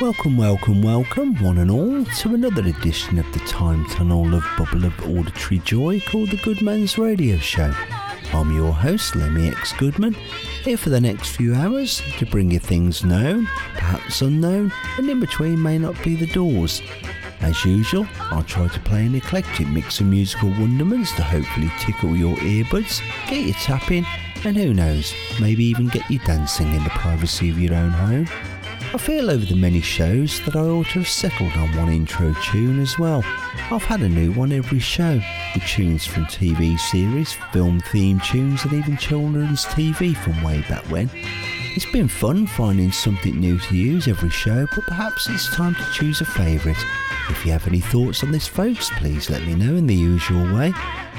Welcome, welcome, welcome, one and all, to another edition of the Time Tunnel of Bubble of Auditory Joy called the Goodman's Radio Show. I'm your host, Lemmy X Goodman, here for the next few hours to bring you things known, perhaps unknown, and in between may not be the doors. As usual, I'll try to play an eclectic mix of musical wonderments to hopefully tickle your earbuds, get you tapping, and who knows, maybe even get you dancing in the privacy of your own home. I feel over the many shows that I ought to have settled on one intro tune as well. I've had a new one every show, with tunes from TV series, film theme tunes, and even children's TV from way back when. It's been fun finding something new to use every show, but perhaps it's time to choose a favourite. If you have any thoughts on this, folks, please let me know in the usual way.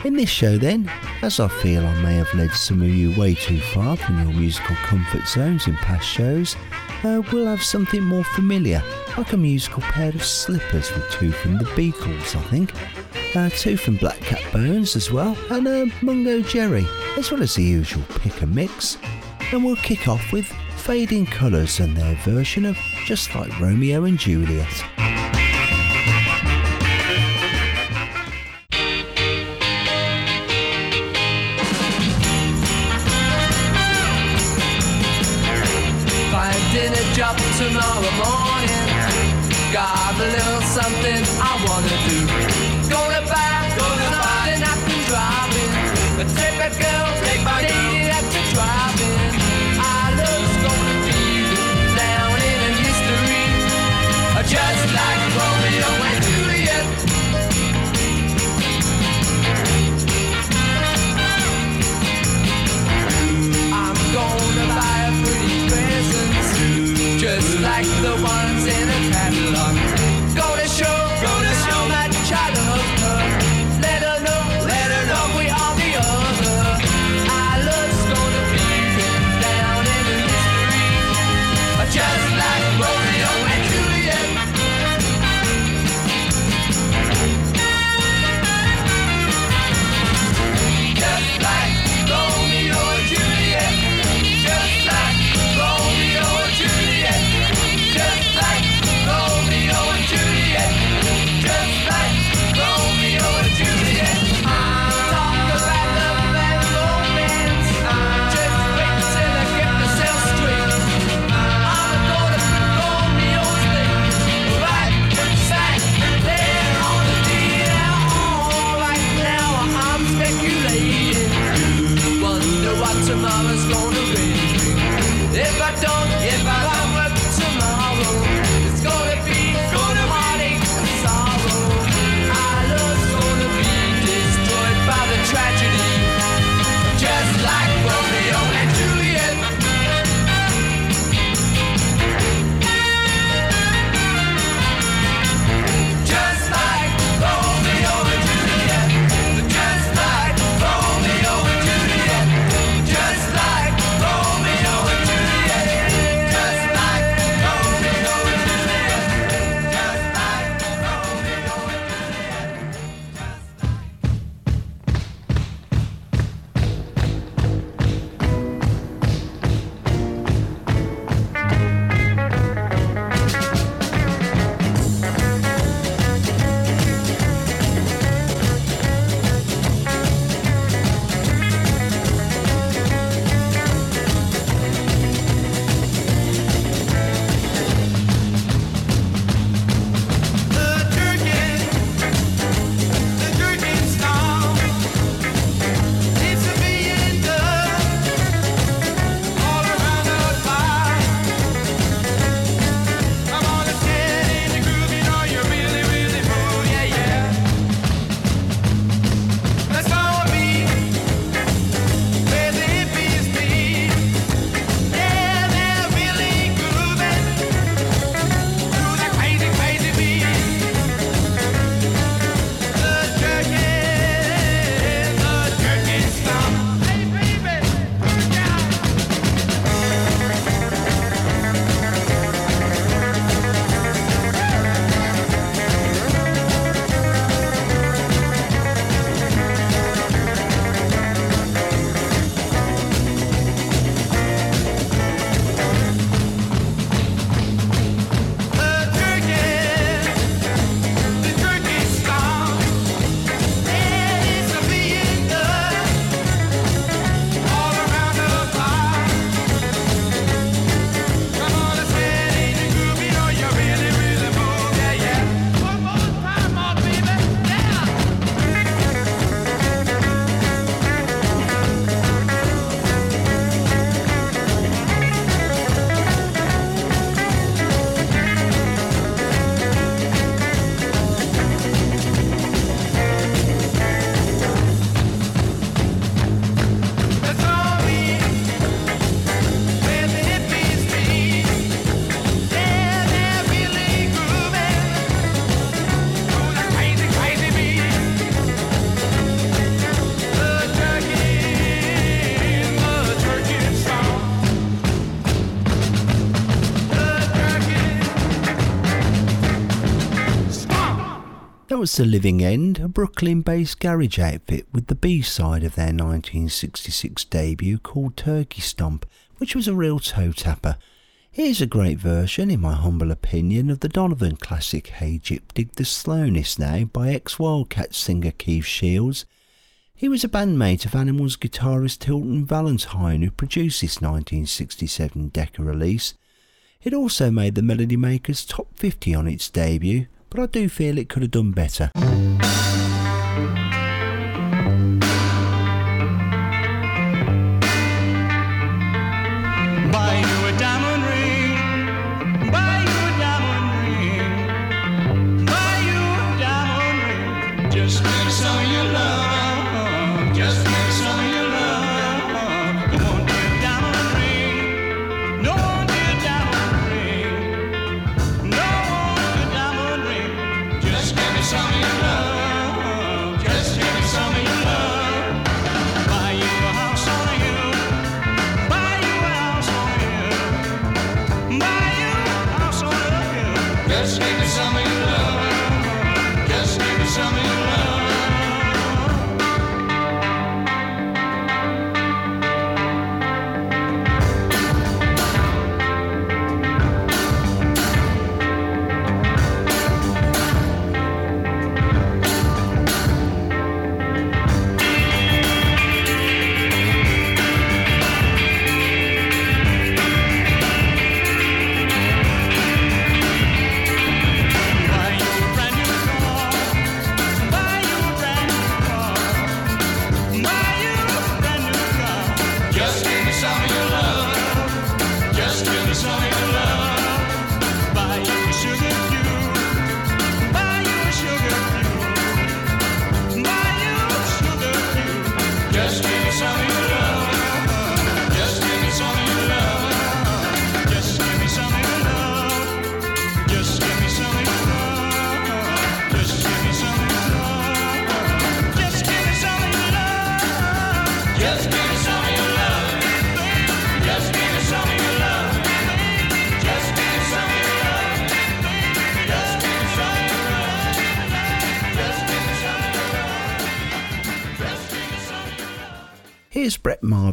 In this show, then, as I feel I may have led some of you way too far from your musical comfort zones in past shows, uh, we'll have something more familiar, like a musical pair of slippers with two from the Beatles, I think, uh, two from Black Cat Bones as well, and uh, Mungo Jerry, as well as the usual pick and mix. And we'll kick off with Fading Colours and their version of Just Like Romeo and Juliet. Tomorrow morning. Got a little something I wanna do. Was The Living End, a Brooklyn based garage outfit with the B side of their 1966 debut called Turkey Stomp, which was a real toe tapper. Here's a great version, in my humble opinion, of the Donovan classic Hey Gyp Dig the Slowness Now by ex Wildcat singer Keith Shields. He was a bandmate of Animals guitarist Hilton Valentine, who produced this 1967 Decca release. It also made the Melody Makers top 50 on its debut, but I do feel it could have done better.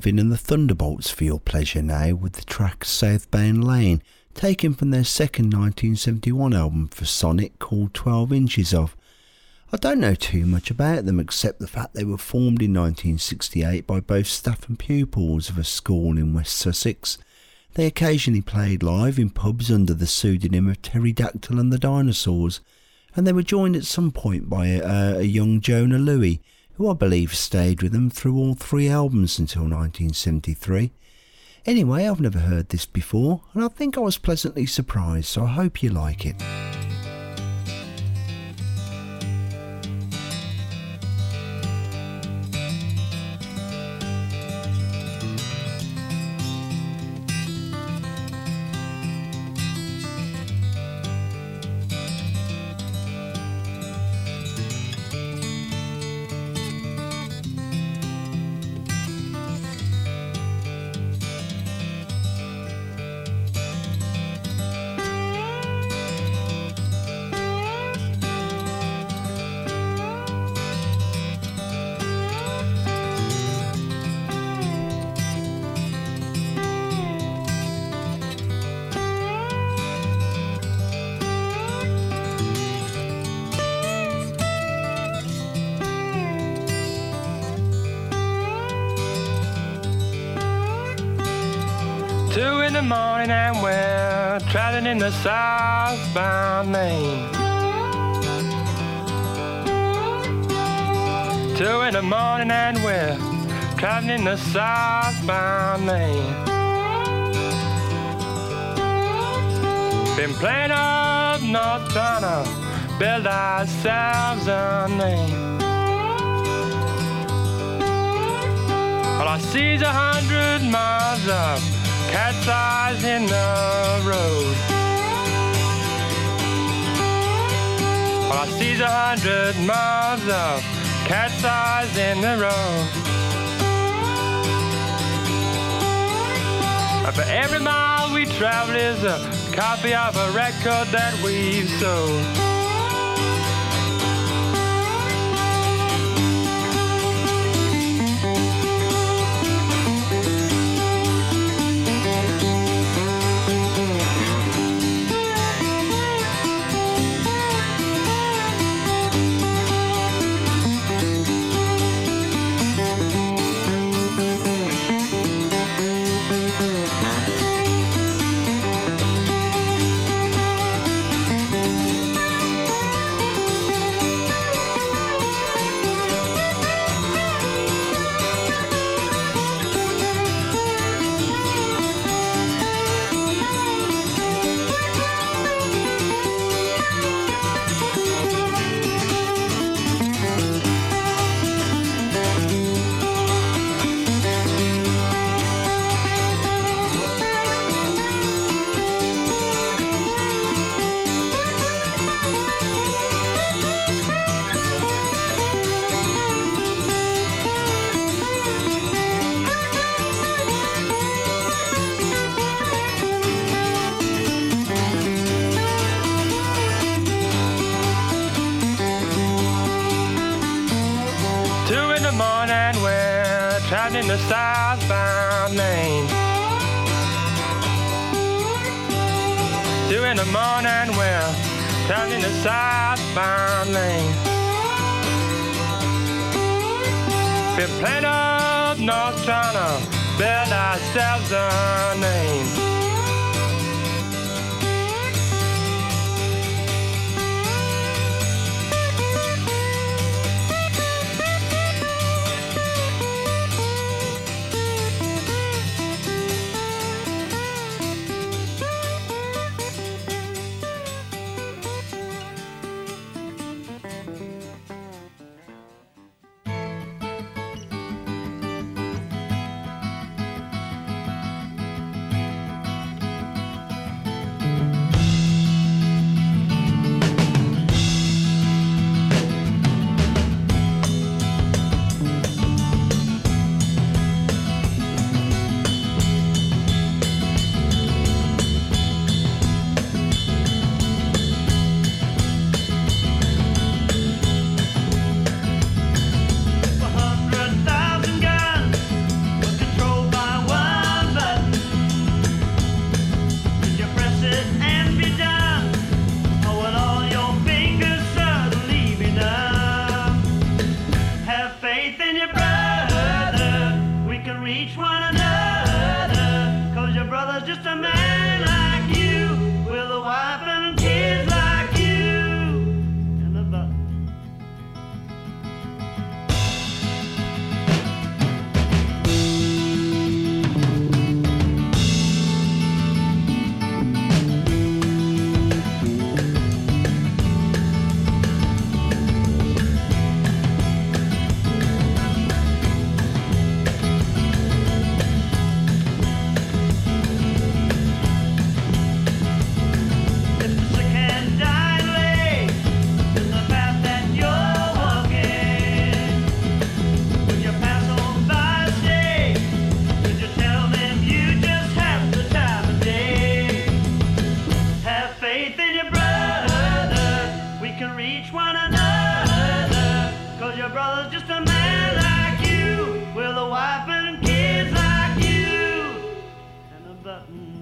Marvin and the Thunderbolts for your pleasure now with the track Southbound Lane, taken from their second 1971 album for Sonet called 12 Inches of. I don't know too much about them except the fact they were formed in 1968 by both staff and pupils of a school in West Sussex. They occasionally played live in pubs under the pseudonym of Pterodactyl and the Dinosaurs, and they were joined at some point by a, a young Jona Lewie who I believe stayed with them through all three albums until 1973. Anyway, I've never heard this before, and I think I was pleasantly surprised, so I hope you like it. Southbound lane. Two in the morning and we're traveling in the by lane. Been playing up north trying to build ourselves a name. All I see a hundred miles of cat's eyes in the road. I see is a hundred miles of cat's eyes in the road. For every mile we travel is a copy of a record that we've sold. just a man like you, with a wife and kids like you, and a button.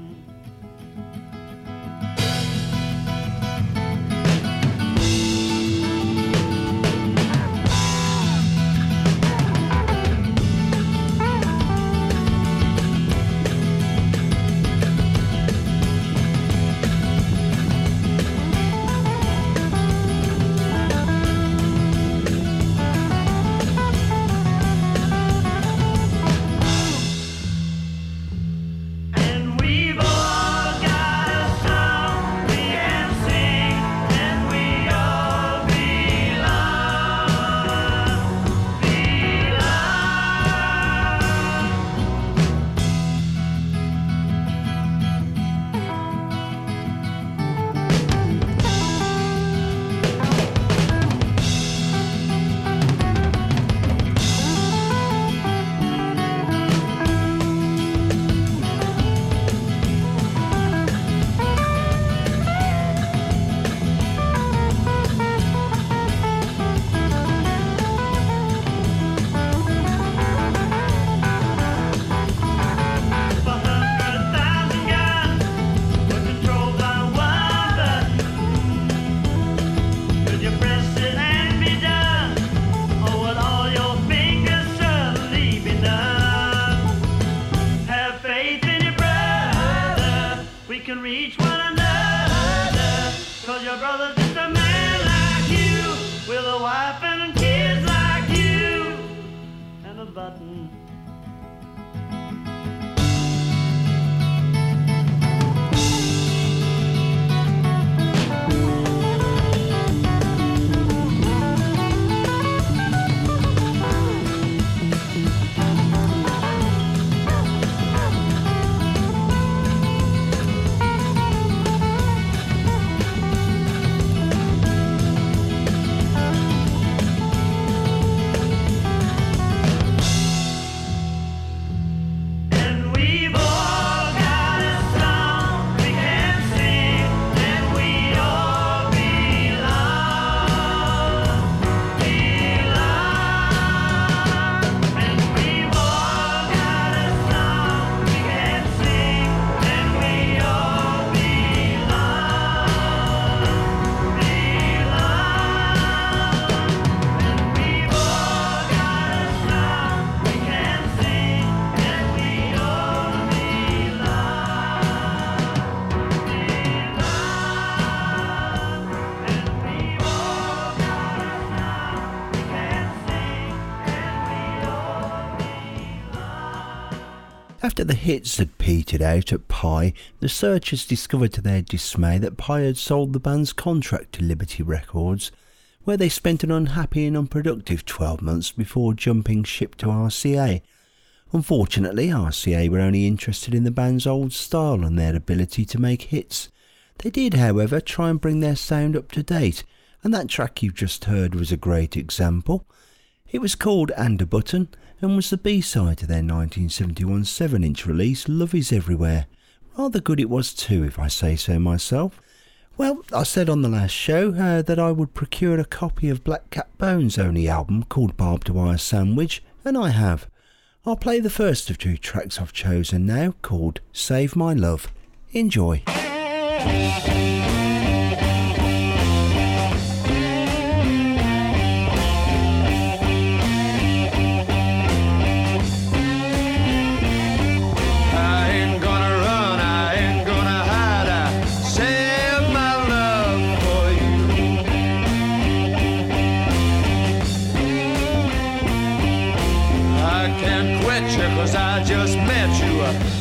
After the hits had petered out at Pye, the searchers discovered to their dismay that Pye had sold the band's contract to Liberty Records, where they spent an unhappy and unproductive 12 months before jumping ship to RCA. Unfortunately, RCA were only interested in the band's old style and their ability to make hits. They did, however, try and bring their sound up to date, and that track you've just heard was a great example. It was called "And a Button and was the B-side to their 1971 7-inch release Love Is Everywhere. Rather good it was too, if I say so myself. Well, I said on the last show uh, that I would procure a copy of Black Cat Bone's only album called Barbed Wire Sandwich, and I have. I'll play the first of two tracks I've chosen now called Save My Love. Enjoy.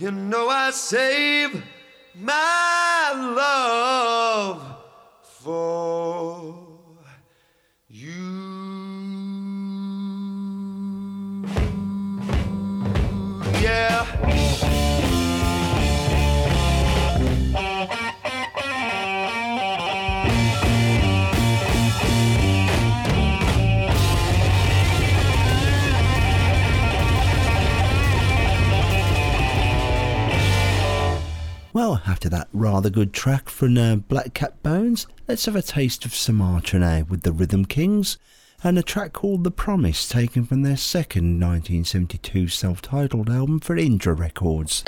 You know I save my After that rather good track from uh, Black Cat Bones, let's have a taste of Sumatra now with the Rhythm Kings and a track called The Promise taken from their second 1972 self-titled album for Indra Records.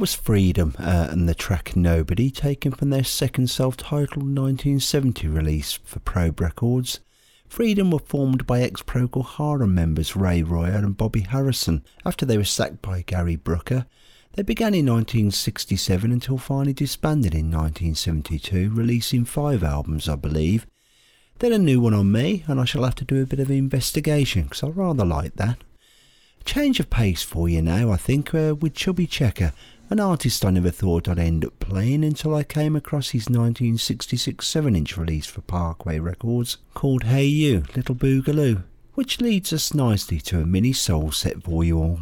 was Freedom uh, and the track Nobody, taken from their second self titled 1970 release for Probe Records. Freedom were formed by ex Procol Harum members Ray Royer and Bobby Harrison after they were sacked by Gary Brooker. They began in 1967 until finally disbanded in 1972, releasing five albums, I believe. Then a new one on me, and I shall have to do a bit of investigation because I rather like that. Change of pace for you now, I think, uh, with Chubby Checker an artist I never thought I'd end up playing until I came across his 1966 7 inch release for Parkway Records called Hey You, Little Boogaloo, which leads us nicely to a mini soul set for you all.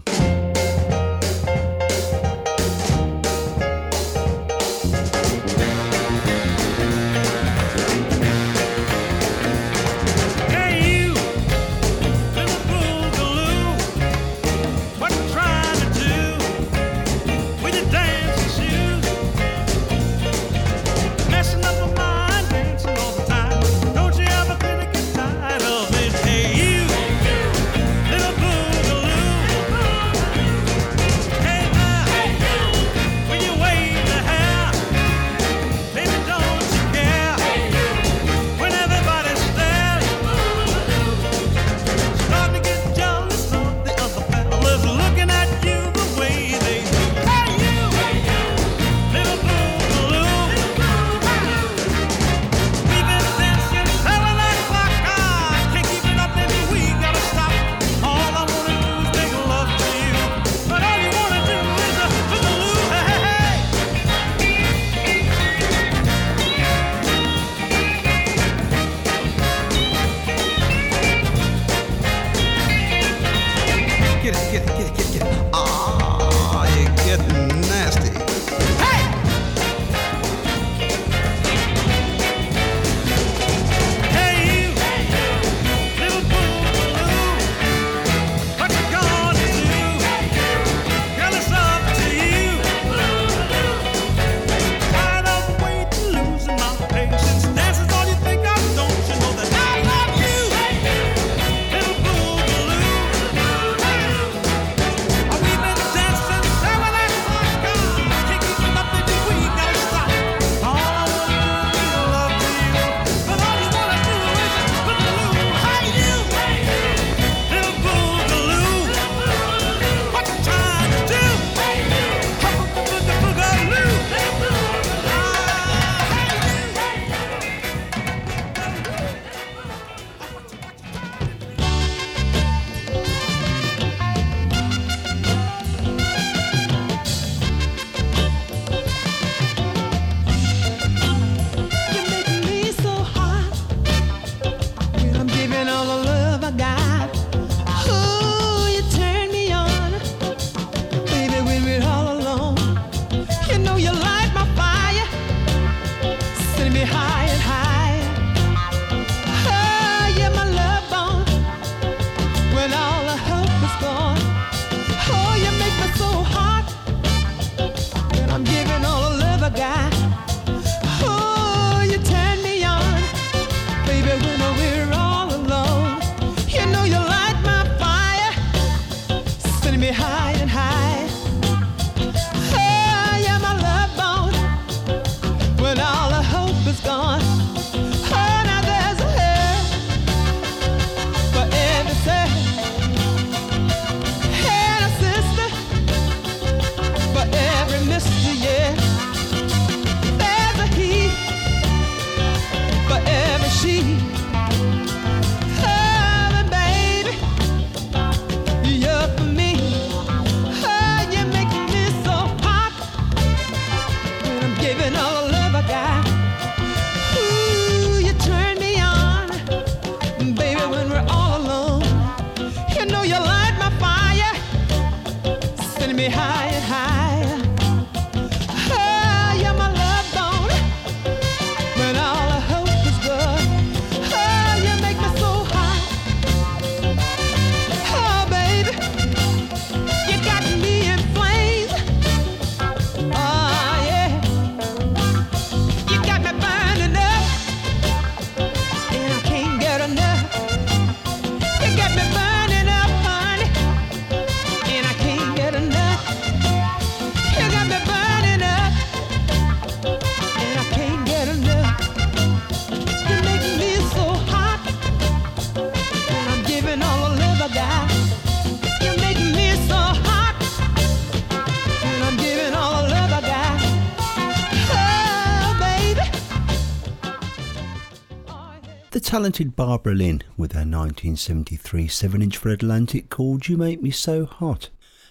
Talented Barbara Lynn with her 1973 7 inch for Atlantic called You Make Me So Hot.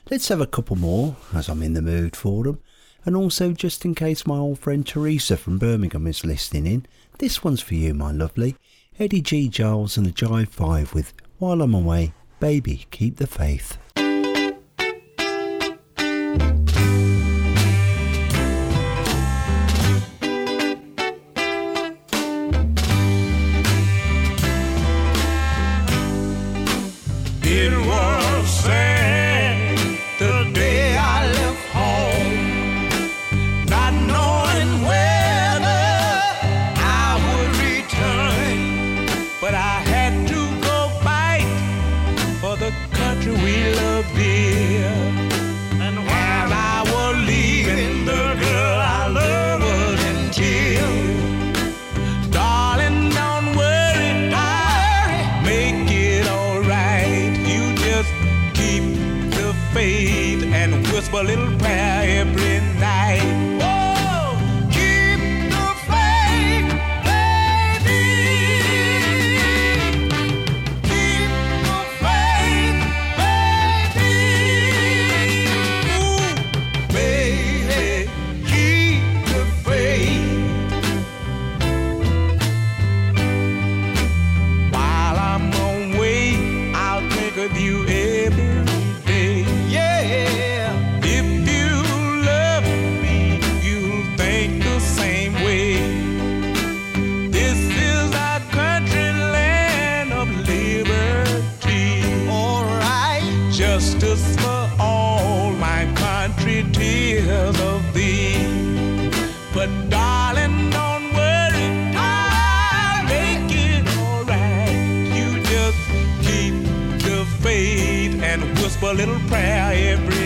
Let's have a couple more, as I'm in the mood for them. And also, just in case my old friend Teresa from Birmingham is listening in, this one's for you, my lovely. Eddy G. Giles and the Jive 5 with While I'm Away, Baby, Keep the Faith. Tears of thee. But darling, don't worry, I'll make it alright. You just keep the faith and whisper a little prayer every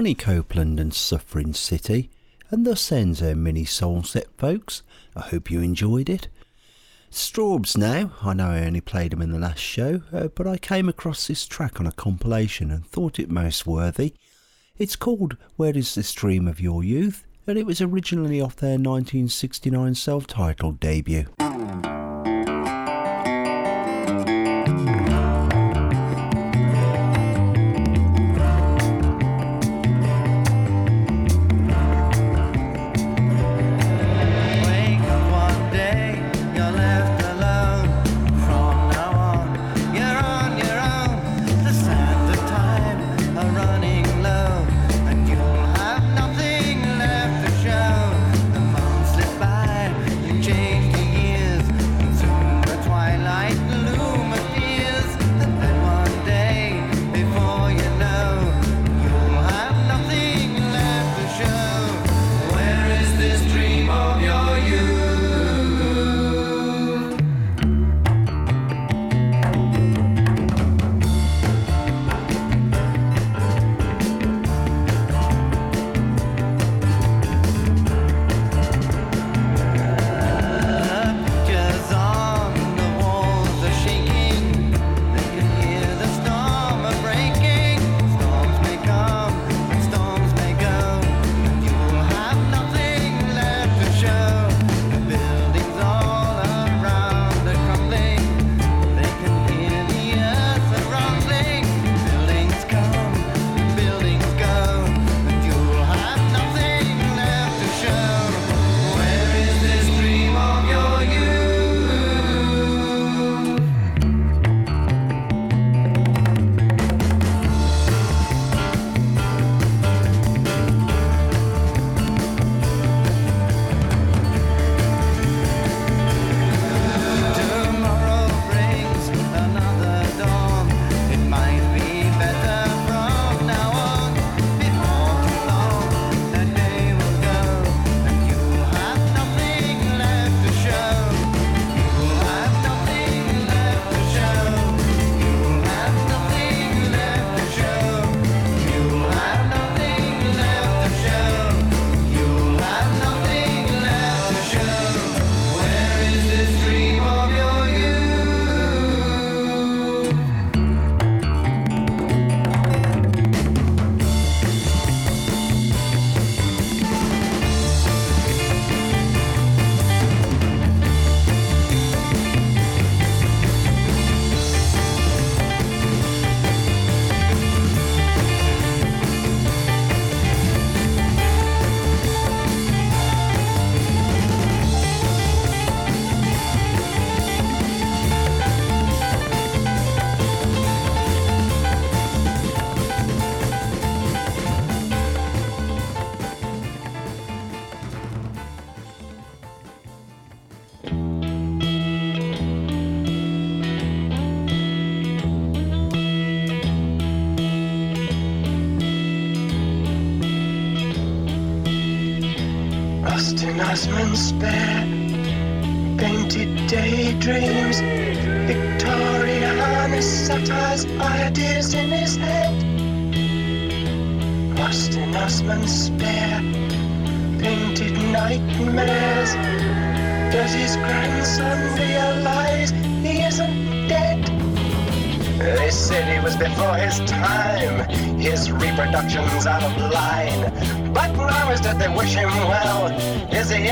Johnny Copeland and Suffering City, and thus ends our mini soul set, folks. I hope you enjoyed it. Strawbs now, I know I only played them in the last show, uh, but I came across this track on a compilation and thought it most worthy. It's called Where Is This Dream of Your Youth, and it was originally off their 1969 self titled debut.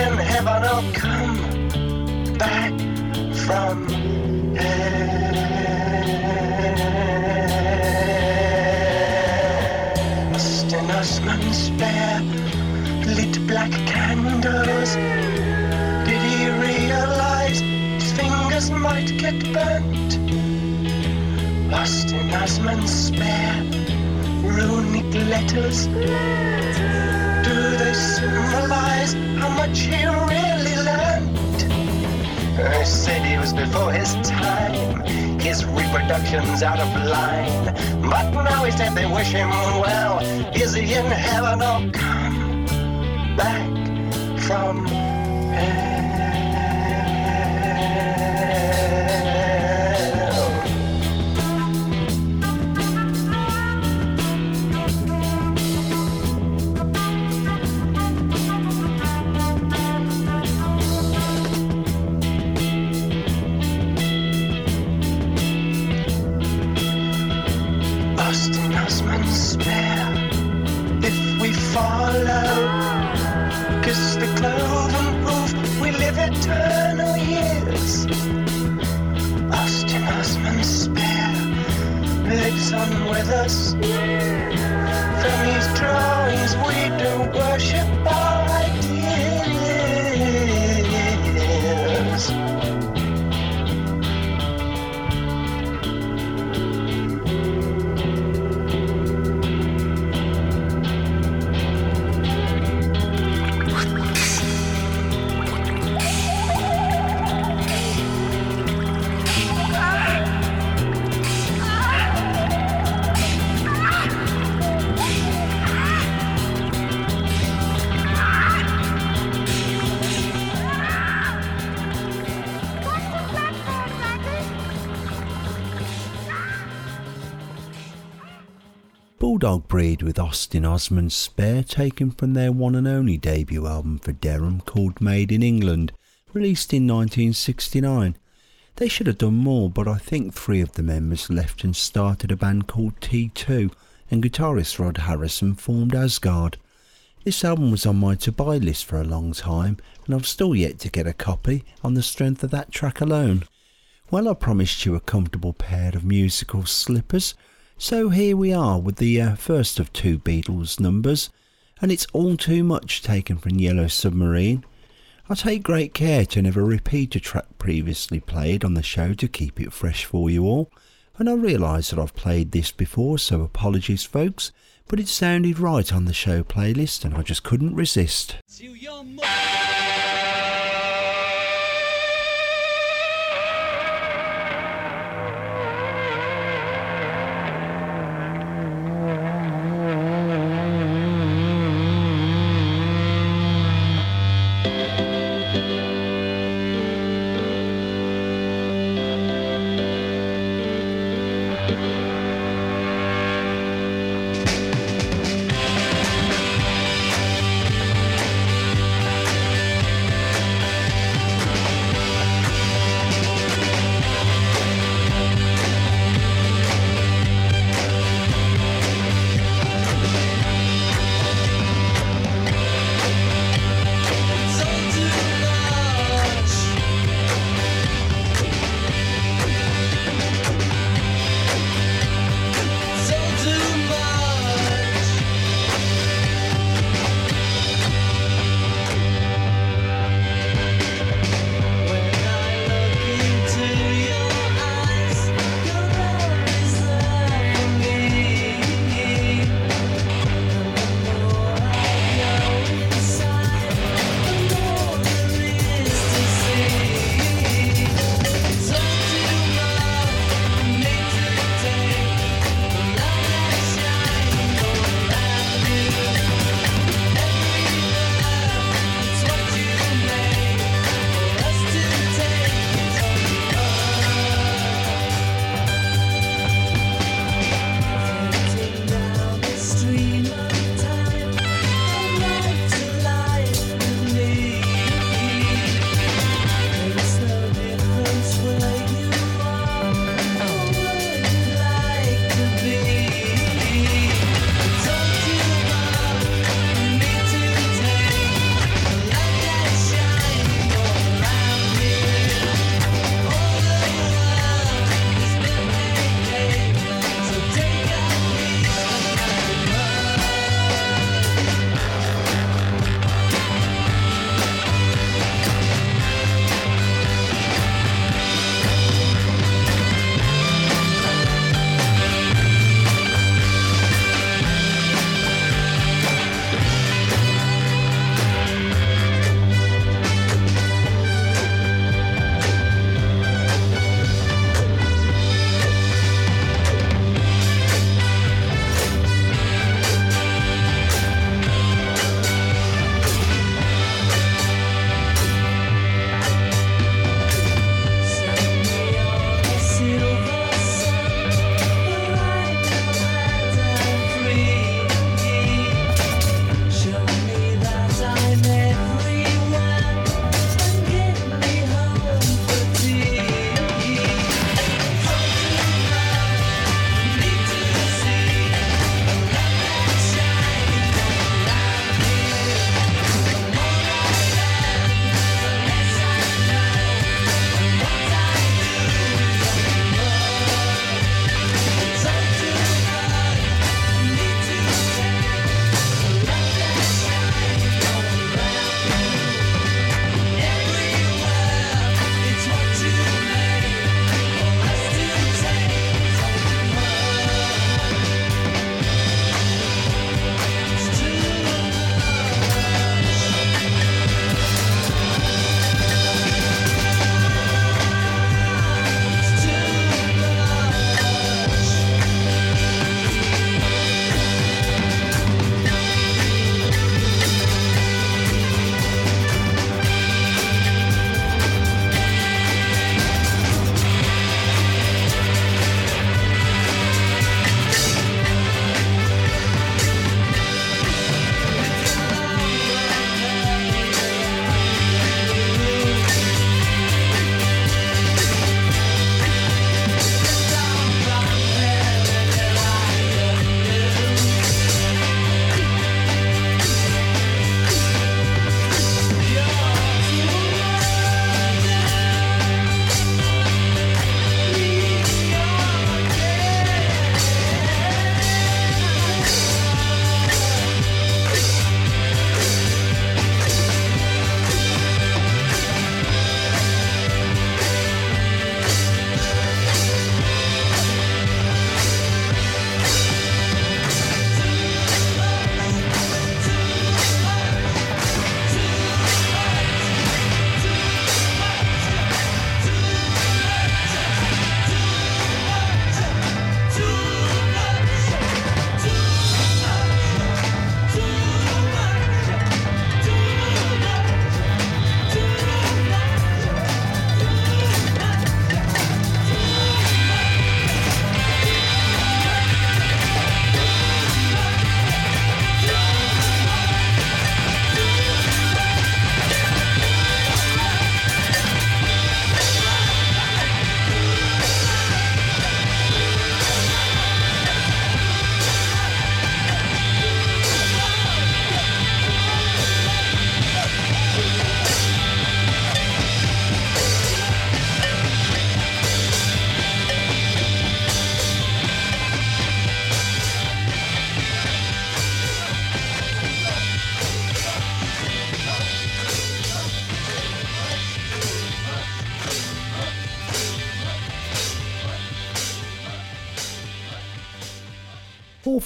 Is he in heaven come back from hell? Austin Osman spare lit black candles. Did he realize his fingers might get burnt? Lost in Osman's spare runic letters. They symbolize how much he really learned? I said he was before his time. His reproduction's out of line. But now he said they wish him well. Is he in heaven or come back from with Austin Osman's Spare taken from their one and only debut album for Deram called Made in England, released in 1969. They should have done more, but I think three of the members left and started a band called T2, and guitarist Rod Harrison formed Asgard. This album was on my to buy list for a long time, and I've still yet to get a copy on the strength of that track alone. Well, I promised you a comfortable pair of musical slippers, so here we are with the uh, first of two Beatles numbers, and it's all too much taken from Yellow Submarine. I take great care to never repeat a track previously played on the show to keep it fresh for you all, and I realise that I've played this before, so apologies folks, but it sounded right on the show playlist and I just couldn't resist.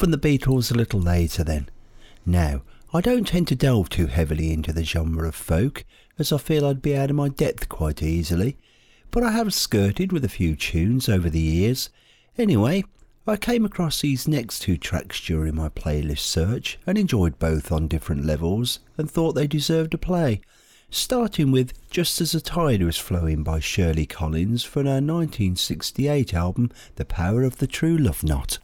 From the Beatles a little later then. Now, I don't tend to delve too heavily into the genre of folk, as I feel I'd be out of my depth quite easily, but I have skirted with a few tunes over the years. Anyway, I came across these next two tracks during my playlist search and enjoyed both on different levels and thought they deserved a play. Starting with Just as the Tide Was Flowing by Shirley Collins from her 1968 album The Power of the True Love Knot.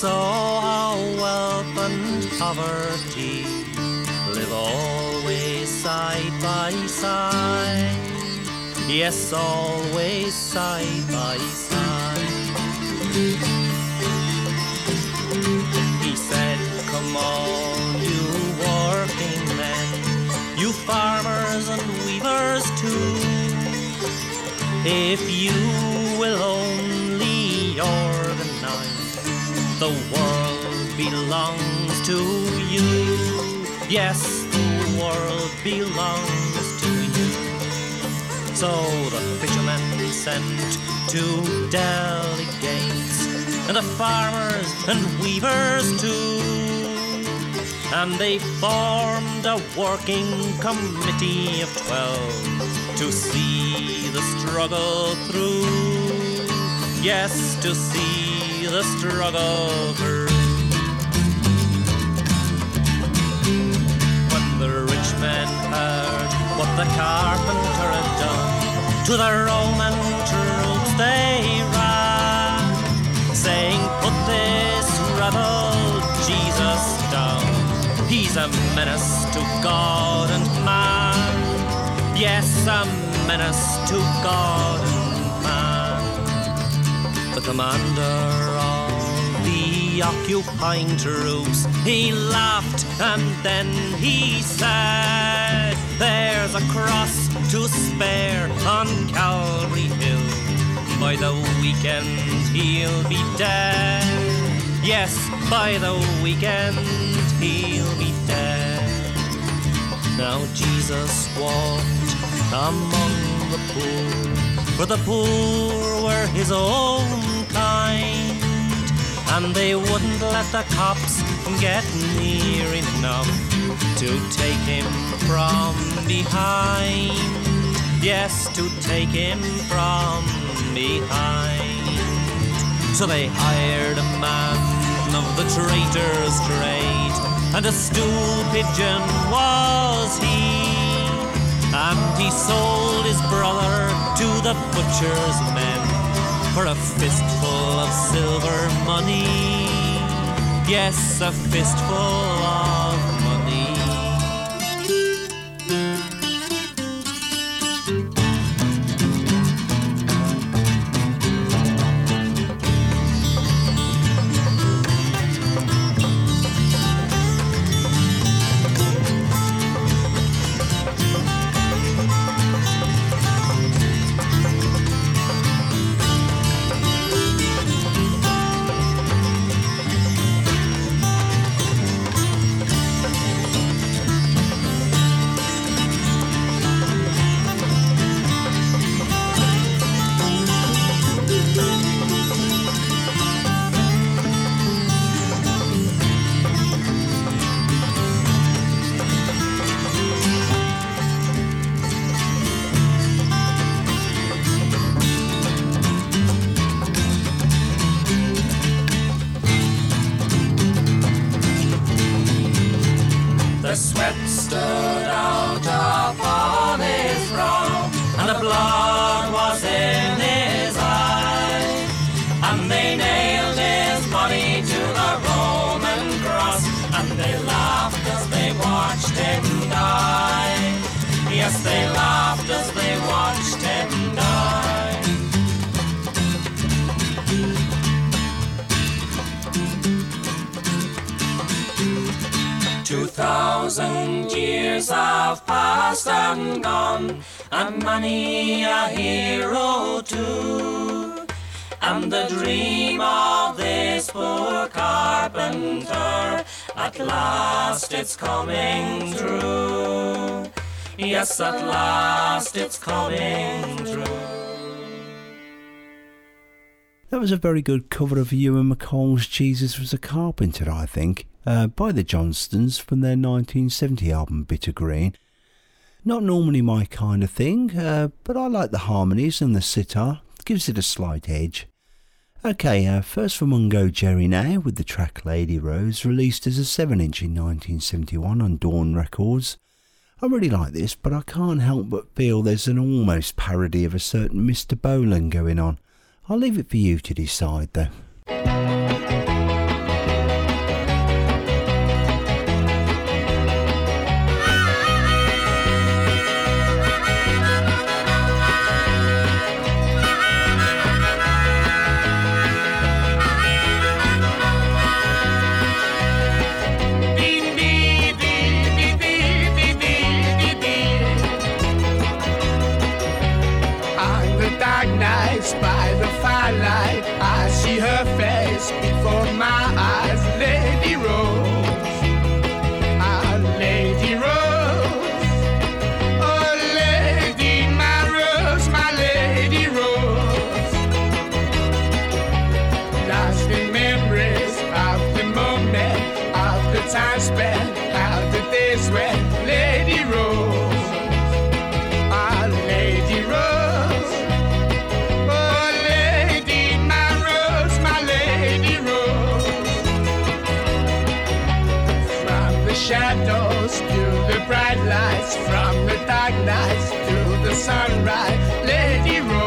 Saw how wealth and poverty live always side by side. Yes, always side by side. He said, Come on, you working men, you farmers and weavers too. If you belongs to you. Yes, the world belongs to you. So the fishermen sent two delegates, and the farmers and weavers too. And they formed a working committee of twelve to see the struggle through. Yes, to see the struggle through. What the carpenter had done, to the Roman troops they ran, saying, Put this rebel Jesus down. He's a menace to God and man. Yes, a menace to God and man. The commander of the occupying troops, he laughed and then he said, There's a cross to spare on Calvary Hill. By the weekend he'll be dead. Yes, by the weekend he'll be dead. Now Jesus walked among the poor, for the poor were his own kind, and they wouldn't let the cops get near enough to take him from behind. Yes, to take him from behind. So they hired a man of the traitor's trade, and a stool pigeon was he. And he sold his brother to the butcher's men for a fistful of silver money. Yes, a fistful coming true. Yes, at last it's coming true. That was a very good cover of Ewan MacColl's Jesus was a Carpenter, I think, uh, by the Johnstons from their 1970 album Bitter Green. Not normally my kind of thing, uh, but I like the harmonies and the sitar, gives it a slight edge. Okay, uh, first from Mungo Jerry now with the track Lady Rose, released as a 7 inch in 1971 on Dawn Records. I really like this, but I can't help but feel there's an almost parody of a certain Mr. Bolan going on. I'll leave it for you to decide though. Time spent, of the days when Lady Rose. Ah, Lady Rose, oh Lady, my Rose, my Lady Rose. From the shadows to the bright lights, from the dark nights to the sunrise. Lady Rose,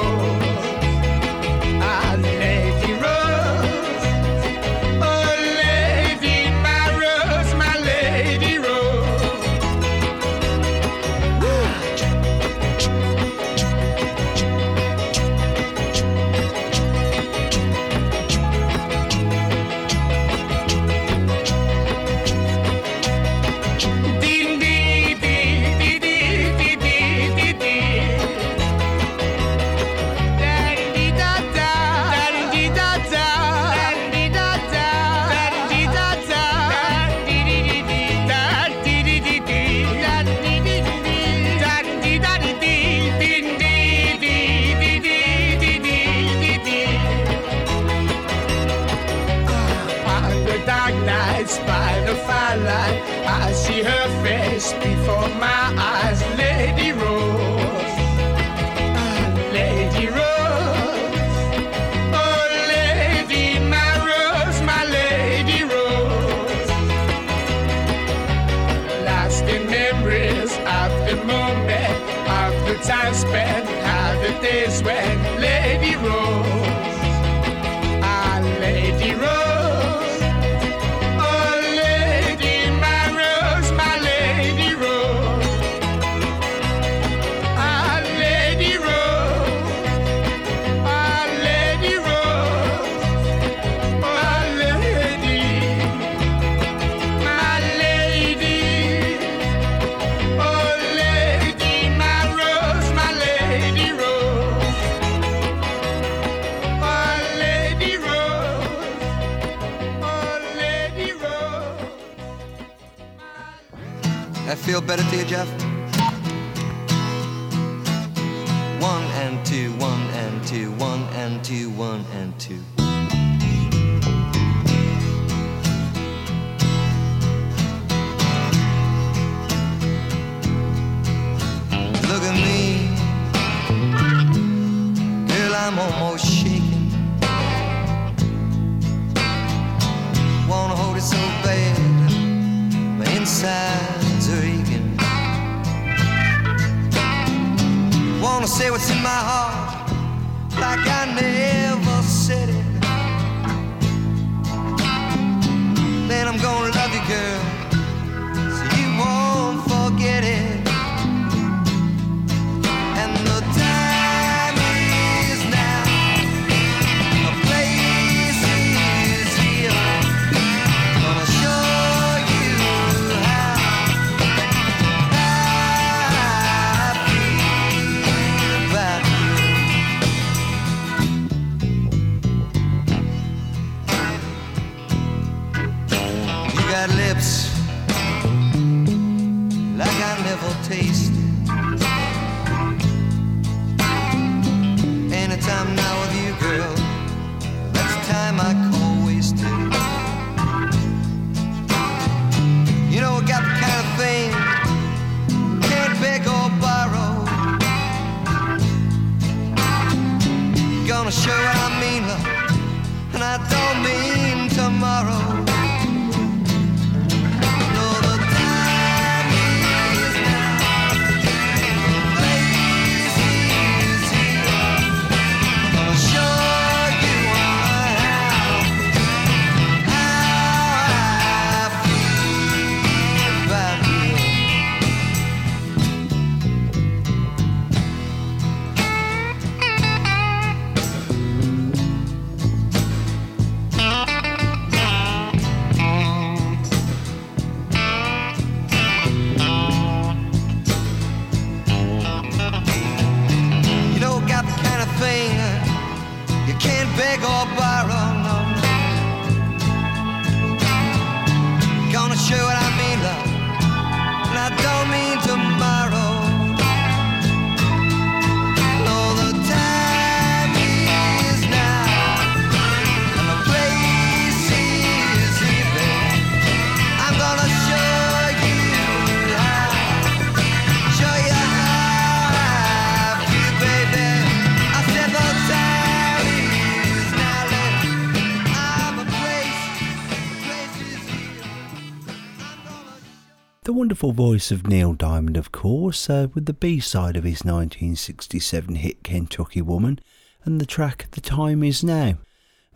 voice of Neil Diamond, of course, uh, with the B side of his 1967 hit Kentucky Woman and the track The Time Is Now.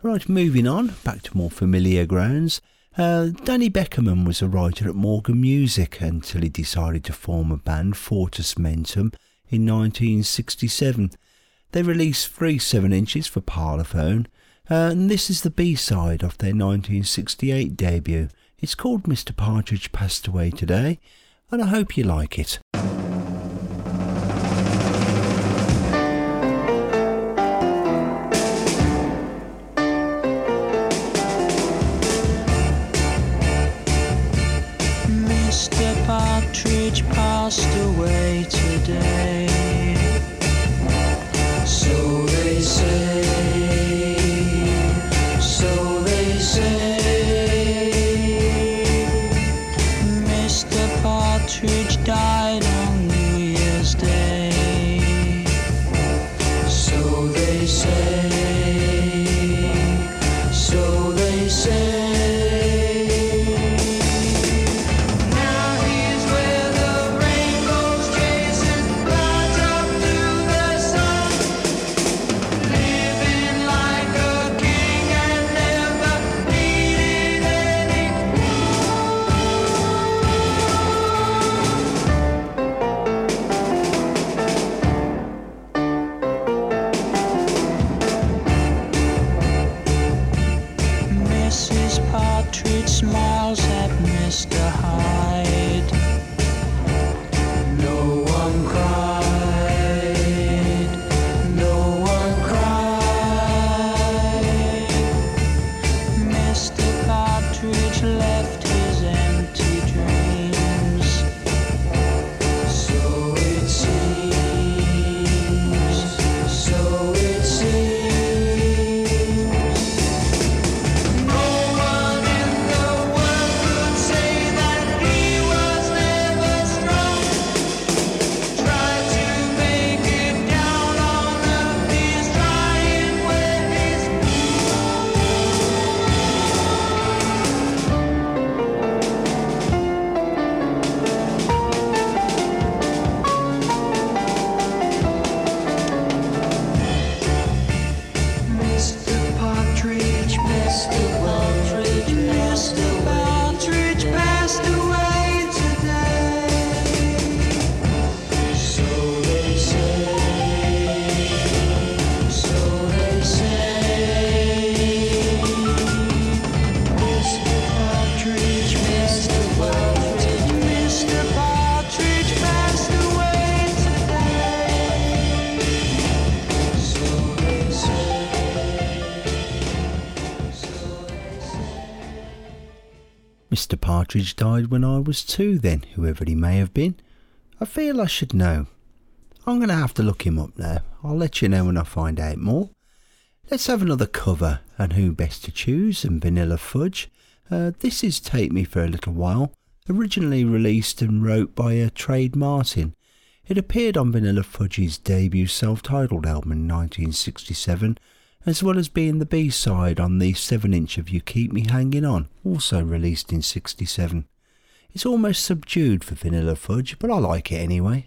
Right, moving on, back to more familiar grounds. Uh, Danny Beckerman was a writer at Morgan Music until he decided to form a band, Fortes Mentum, in 1967. They released three 7 inches for Parlophone, uh, and this is the B side of their 1968 debut. It's called Mr. Partridge Passed Away Today, and I hope you like it. Mr. Partridge passed away today. So they say, Partridge died when I was two, then, whoever he may have been. I feel I should know. I'm going to have to look him up now. I'll let you know when I find out more. Let's have another cover, and who best to choose than Vanilla Fudge. Uh, this is Take Me for a Little While, originally released and wrote by uh, Trade Martin. It appeared on Vanilla Fudge's debut self-titled album in 1967, as well as being the B-side on the 7-inch of You Keep Me Hanging On, also released in 67. It's almost subdued for Vanilla Fudge, but I like it anyway.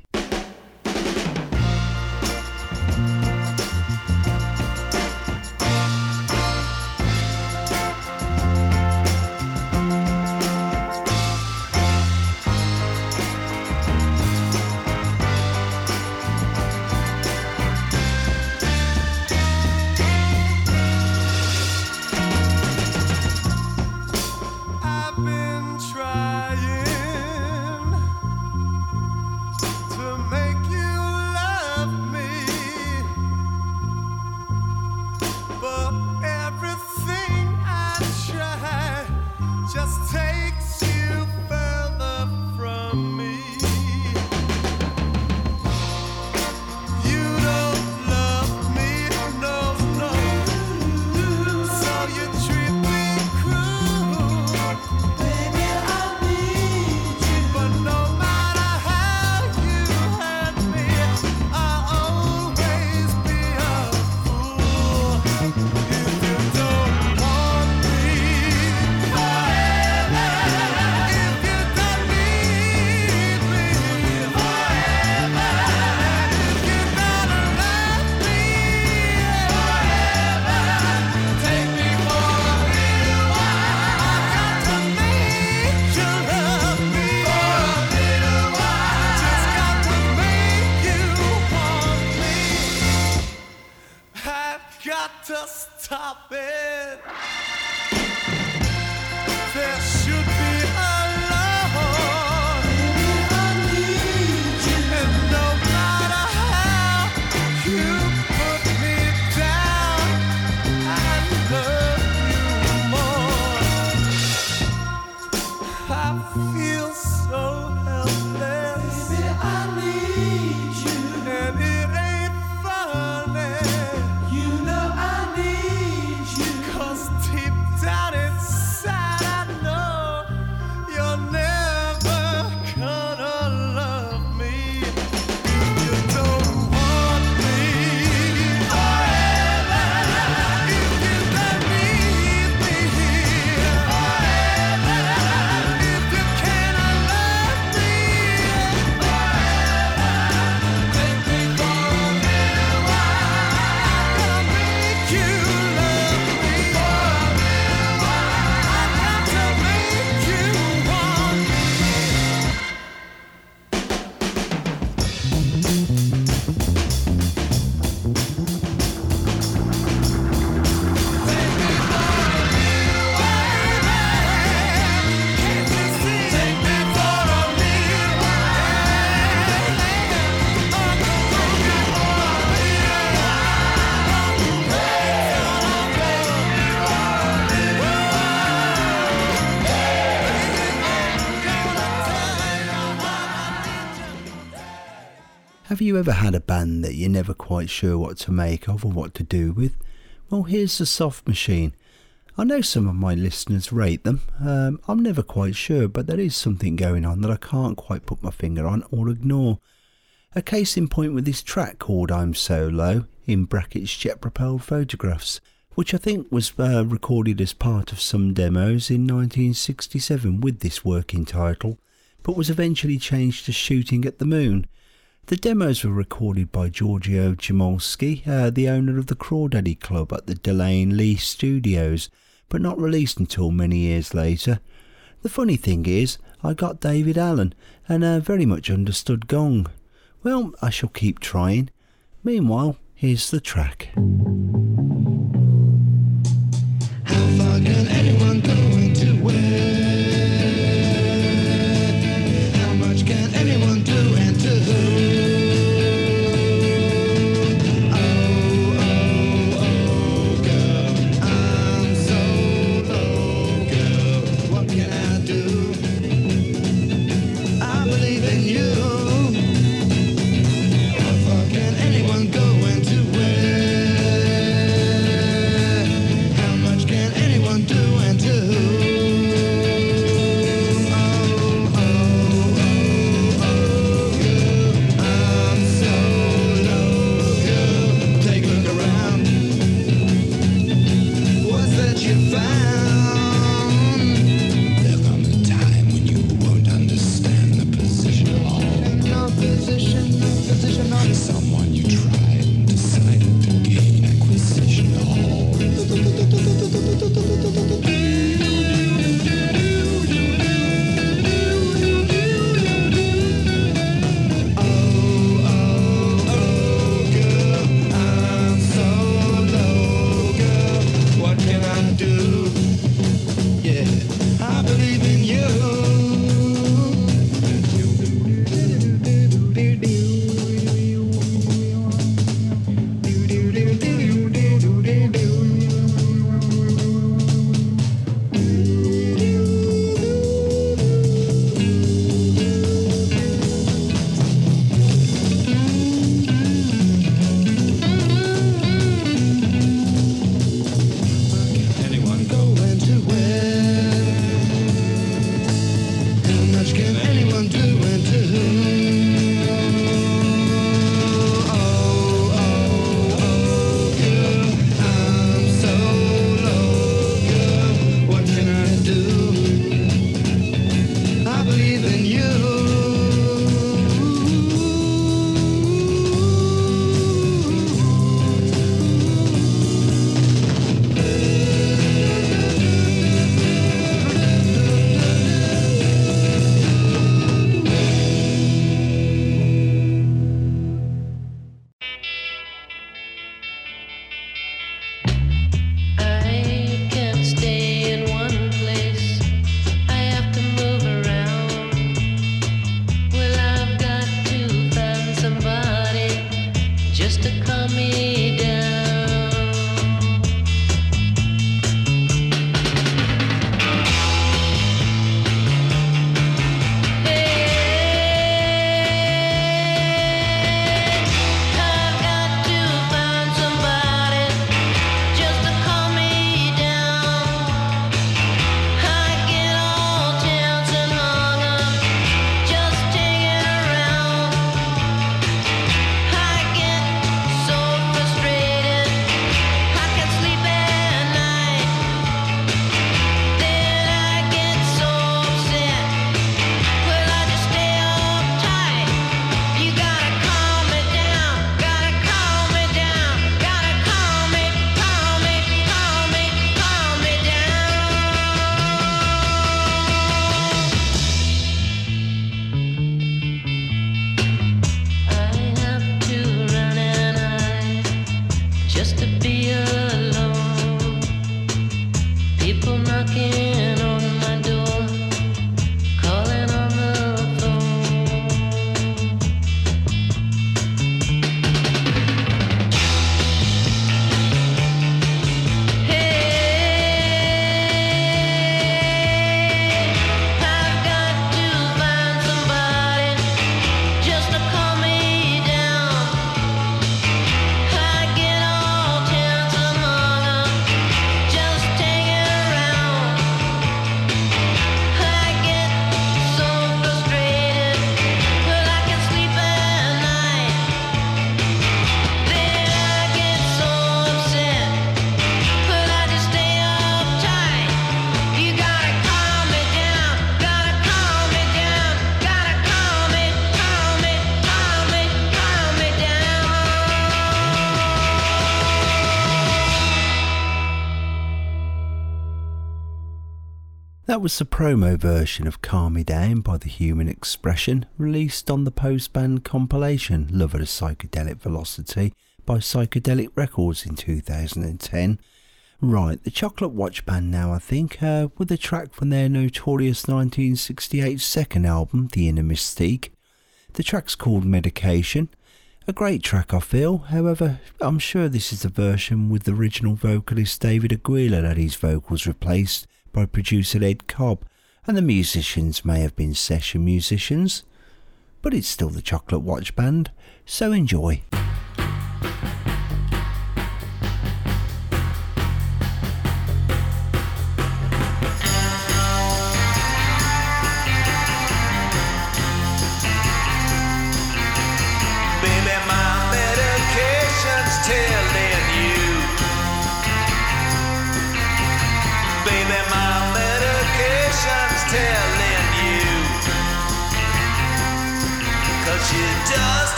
You ever had a band that you're never quite sure what to make of or what to do with? Well, here's the Soft Machine. I know some of my listeners rate them. Um, I'm never quite sure, but there is something going on that I can't quite put my finger on or ignore. A case in point with this track called I'm So Low, in brackets jet propelled photographs, which I think was uh, recorded as part of some demos in 1967 with this working title, but was eventually changed to Shooting at the Moon. The demos were recorded by Giorgio Gomelsky, uh, the owner of the Crawdaddy Club at the De Lane Lea Studios, but not released until many years later. The funny thing is, I got Daevid Allen and a very much understood gong. Well, I shall keep trying. Meanwhile, here's the track. That was the promo version of Calm Me Down by The Human Expression, released on the post band compilation Love at a Psychedelic Velocity by Psychedelic Records in 2010. Right, the Chocolate Watch Band now, I think, uh, with a track from their notorious 1968 second album, The Inner Mystique. The track's called Medication. A great track, I feel. However, I'm sure this is the version with the original vocalist David Aguilar that his vocals replaced by producer Ed Cobb, and the musicians may have been session musicians. But it's still the Chocolate Watch Band, so enjoy.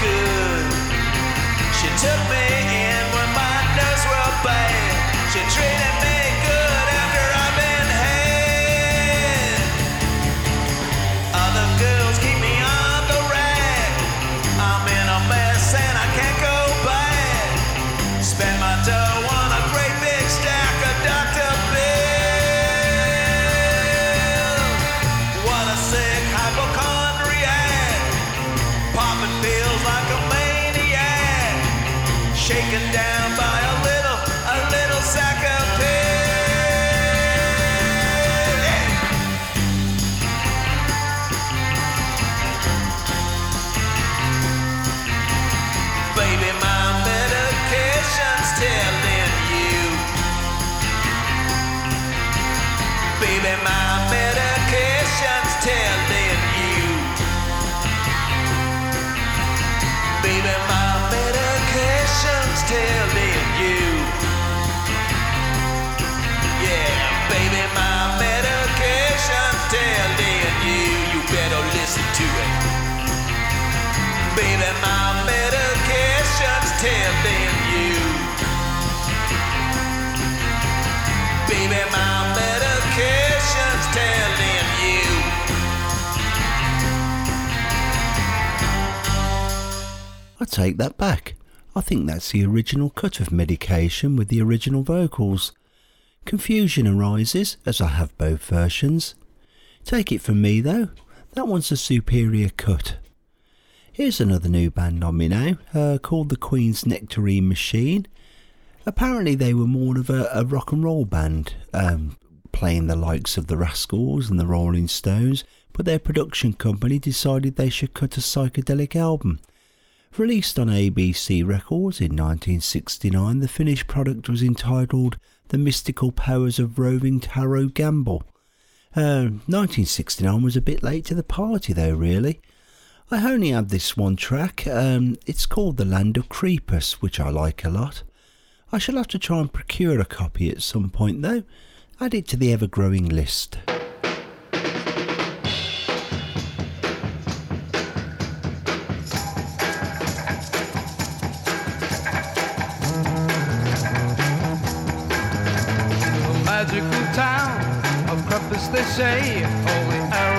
Good. She took me take that back. I think that's the original cut of Medication with the original vocals. Confusion arises as I have both versions. Take it from me though, that one's a superior cut. Here's another new band on me now, uh, called the Queen's Nectarine Machine. Apparently, they were more of a, a rock and roll band, um, playing the likes of the Rascals and the Rolling Stones, but their production company decided they should cut a psychedelic album. Released on ABC Records in 1969, the finished product was entitled The Mystical Powers of Roving Tarot Gamble. Uh, 1969 was a bit late to the party, though, really. I only had this one track. Um, it's called The Land of Creepers, which I like a lot. I shall have to try and procure a copy at some point, though. Add it to the ever growing list. Town of Crepus, they say. Arrows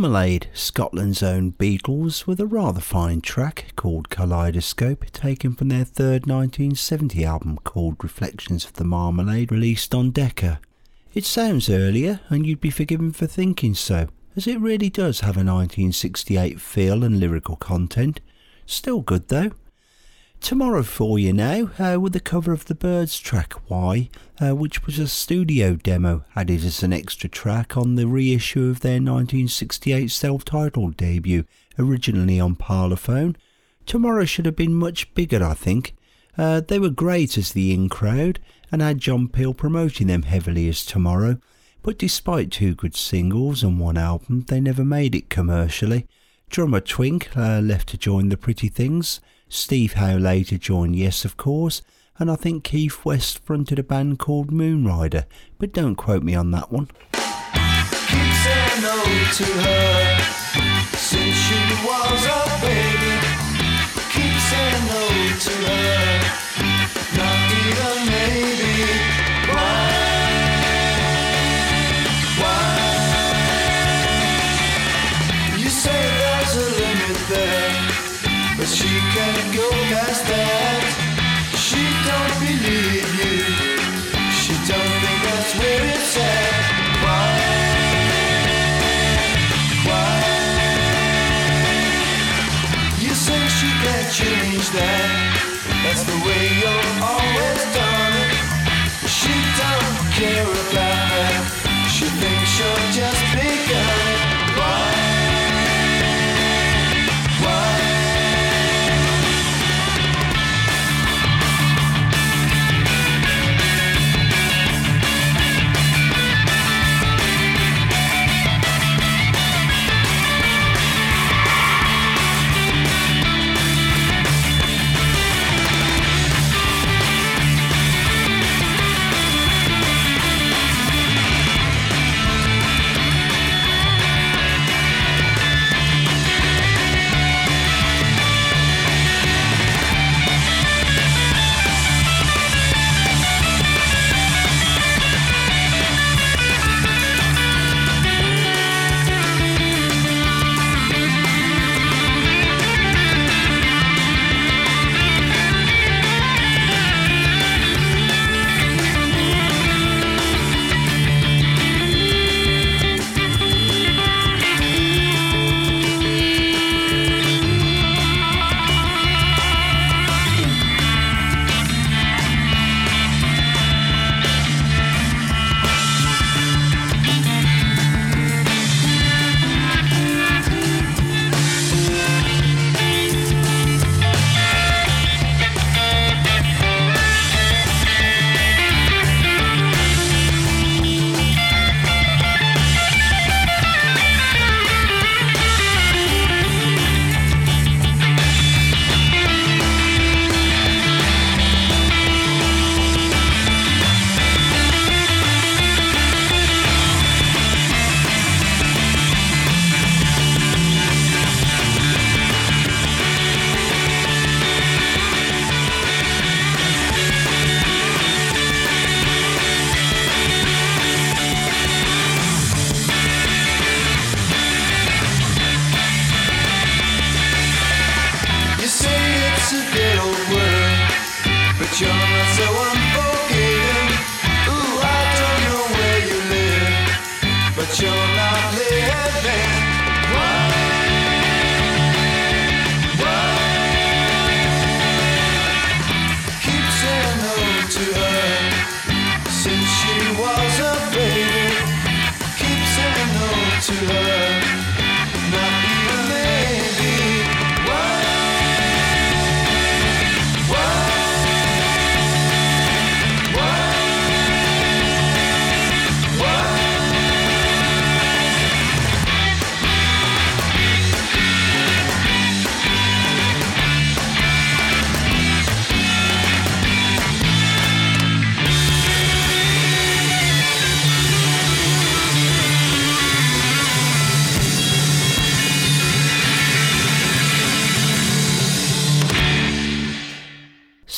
Marmalade, Scotland's own Beatles, with a rather fine track called Kaleidoscope, taken from their third 1970 album called Reflections of the Marmalade, released on Decca. It sounds earlier, and you'd be forgiven for thinking so, as it really does have a 1968 feel and lyrical content. Still good though. Tomorrow for you now, uh, with the cover of the Byrds track Why, uh, which was a studio demo added as an extra track on the reissue of their 1968 self titled debut, originally on Parlophone. Tomorrow should have been much bigger, I think. Uh, they were great as the in crowd and had John Peel promoting them heavily as Tomorrow, but despite two good singles and one album, they never made it commercially. Drummer Twink uh, left to join the Pretty Things. Steve Howe later joined Yes, of course, and I think Keith West fronted a band called Moonrider, but don't quote me on that one. Keep saying no to her can't go past that. She don't believe you.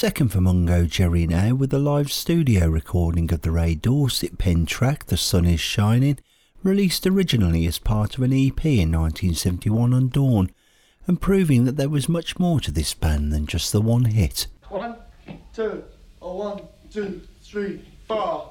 Second for Mungo Jerry now with a live studio recording of the Ray Dorset pen track The Sun Is Shining, released originally as part of an EP in 1971 on Dawn, and proving that there was much more to this band than just the one hit. One, two, one, two, three, four.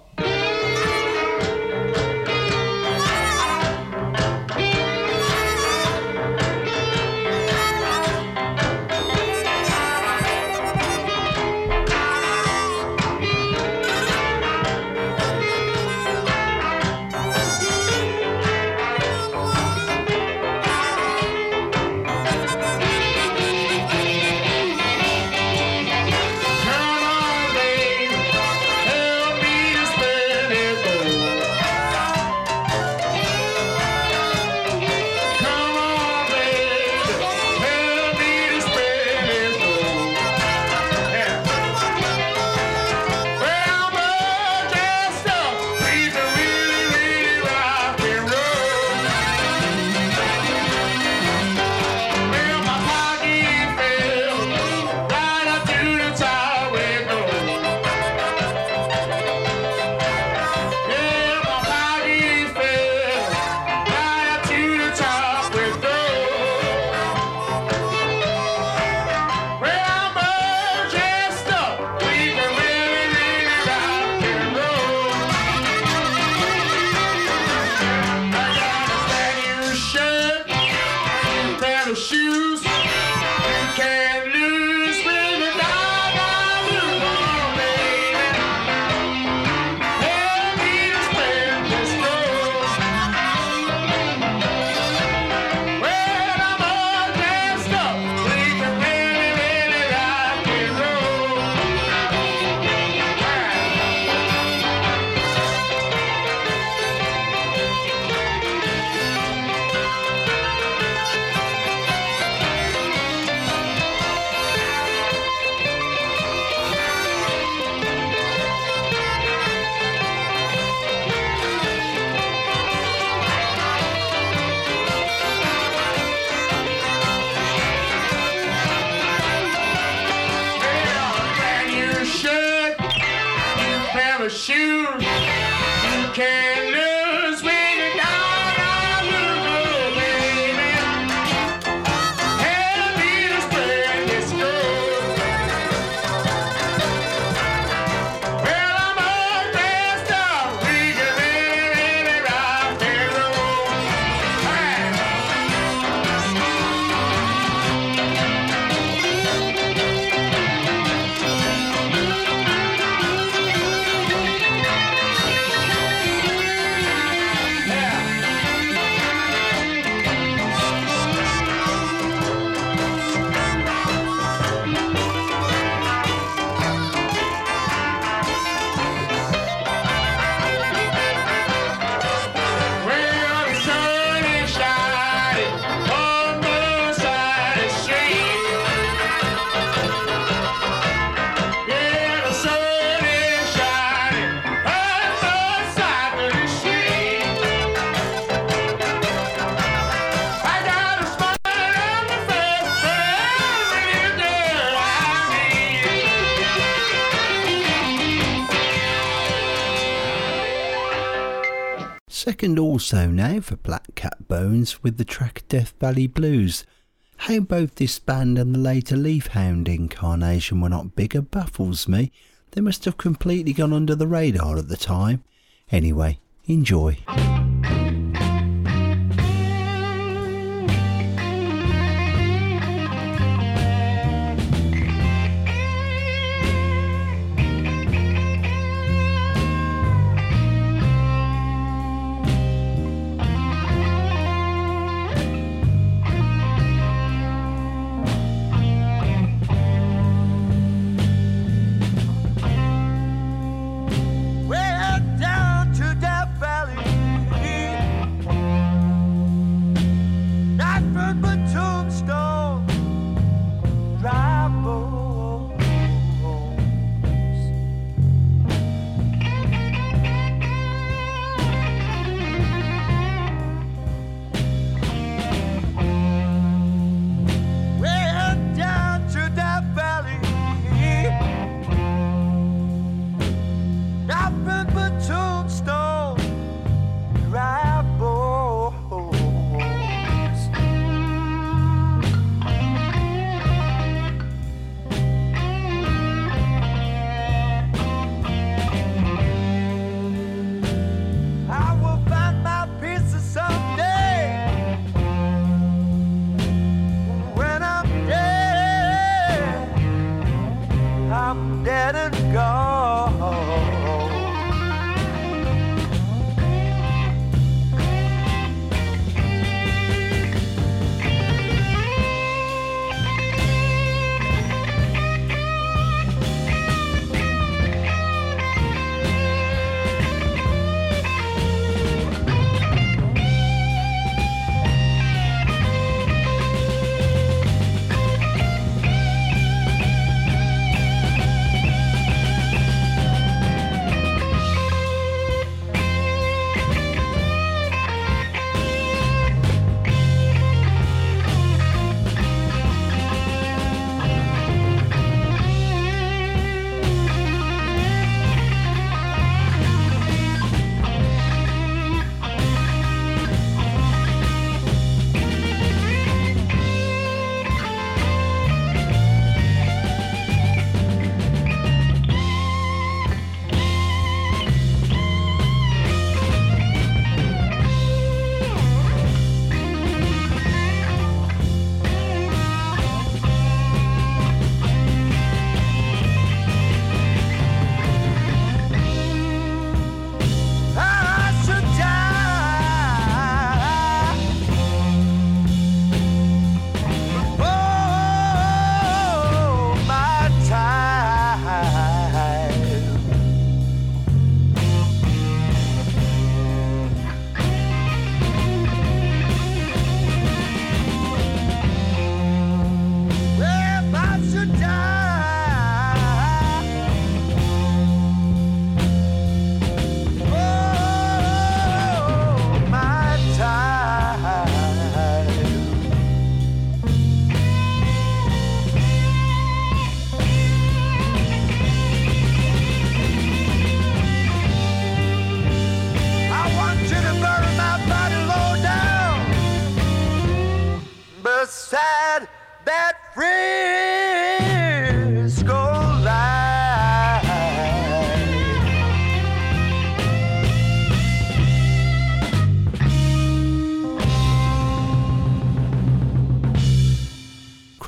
Second also now for Black Cat Bones with the track Death Valley Blues. How both this band and the later Leafhound incarnation were not bigger baffles me. They must have completely gone under the radar at the time. Anyway, enjoy.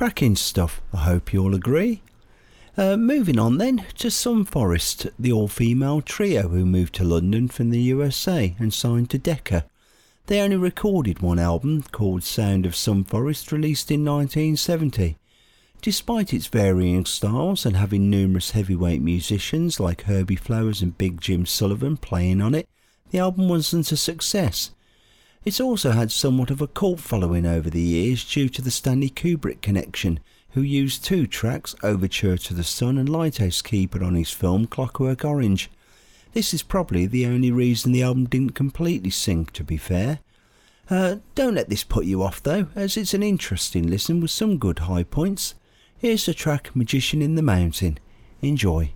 Cracking stuff, I hope you all agree. Uh, moving on then to Sun Forest, the all female trio who moved to London from the USA and signed to Decca. They only recorded one album called Sound of Sun Forest, released in 1970. Despite its varying styles and having numerous heavyweight musicians like Herbie Flowers and Big Jim Sullivan playing on it, the album wasn't a success. It's also had somewhat of a cult following over the years due to the Stanley Kubrick connection, who used two tracks, Overture to the Sun and Lighthouse Keeper, on his film Clockwork Orange. This is probably the only reason the album didn't completely sink, to be fair. Uh, don't let this put you off though, as it's an interesting listen with some good high points. Here's the track Magician in the Mountain. Enjoy.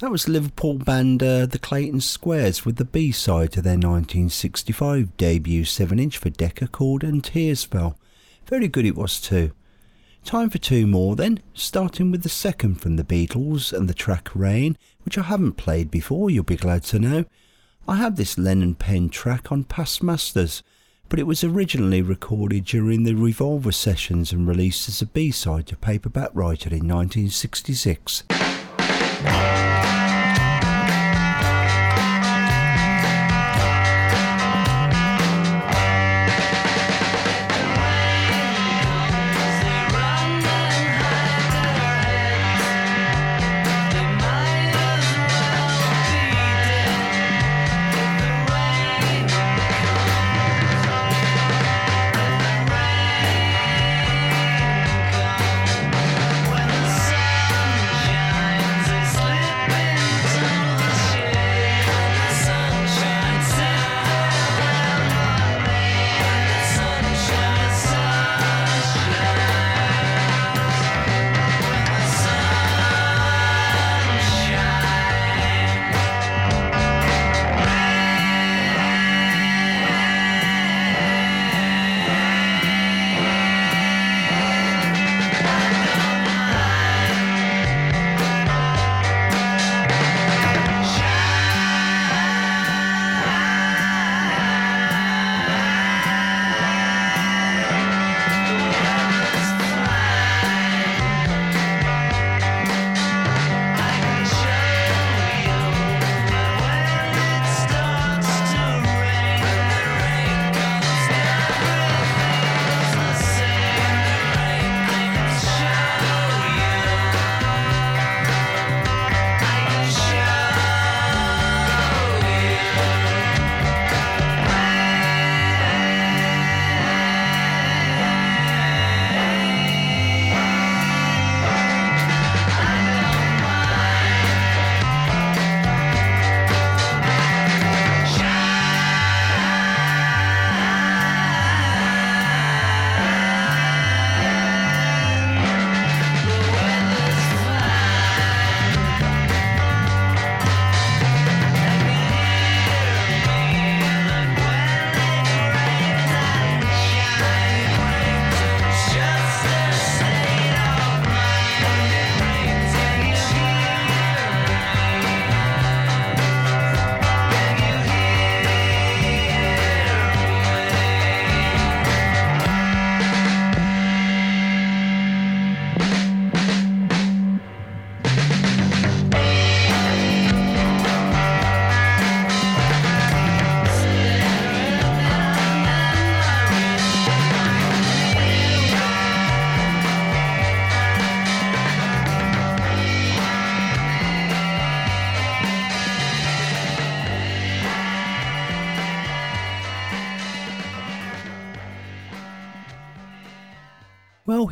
That was Liverpool band uh, the Clayton Squares with the B side to their 1965 debut 7 inch for Decca called And Tears Fell. Very good it was too. Time for two more then, starting with the second from the Beatles and the track Rain, which I haven't played before, you'll be glad to know. I have this Lennon Penn track on Past Masters, but it was originally recorded during the Revolver sessions and released as a B side to Paperback Writer in 1966.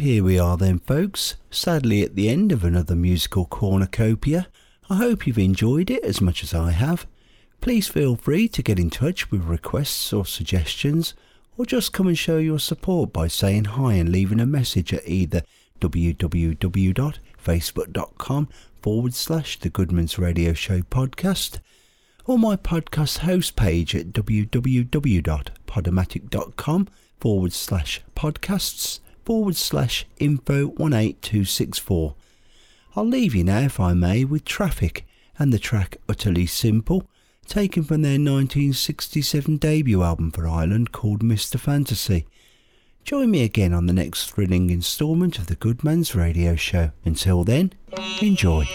Here we are then, folks. Sadly, at the end of another musical cornucopia. I hope you've enjoyed it as much as I have. Please feel free to get in touch with requests or suggestions, or just come and show your support by saying hi and leaving a message at either www.facebook.com forward slash The Goodman's Radio Show podcast or my podcast host page at www.podomatic.com forward slash podcasts forward slash info 18264. I'll leave you now, if I may, with Traffic and the track Utterly Simple, taken from their 1967 debut album for Island called Mr. Fantasy. Join me again on the next thrilling instalment of the Goodman's Radio Show. Until then, enjoy.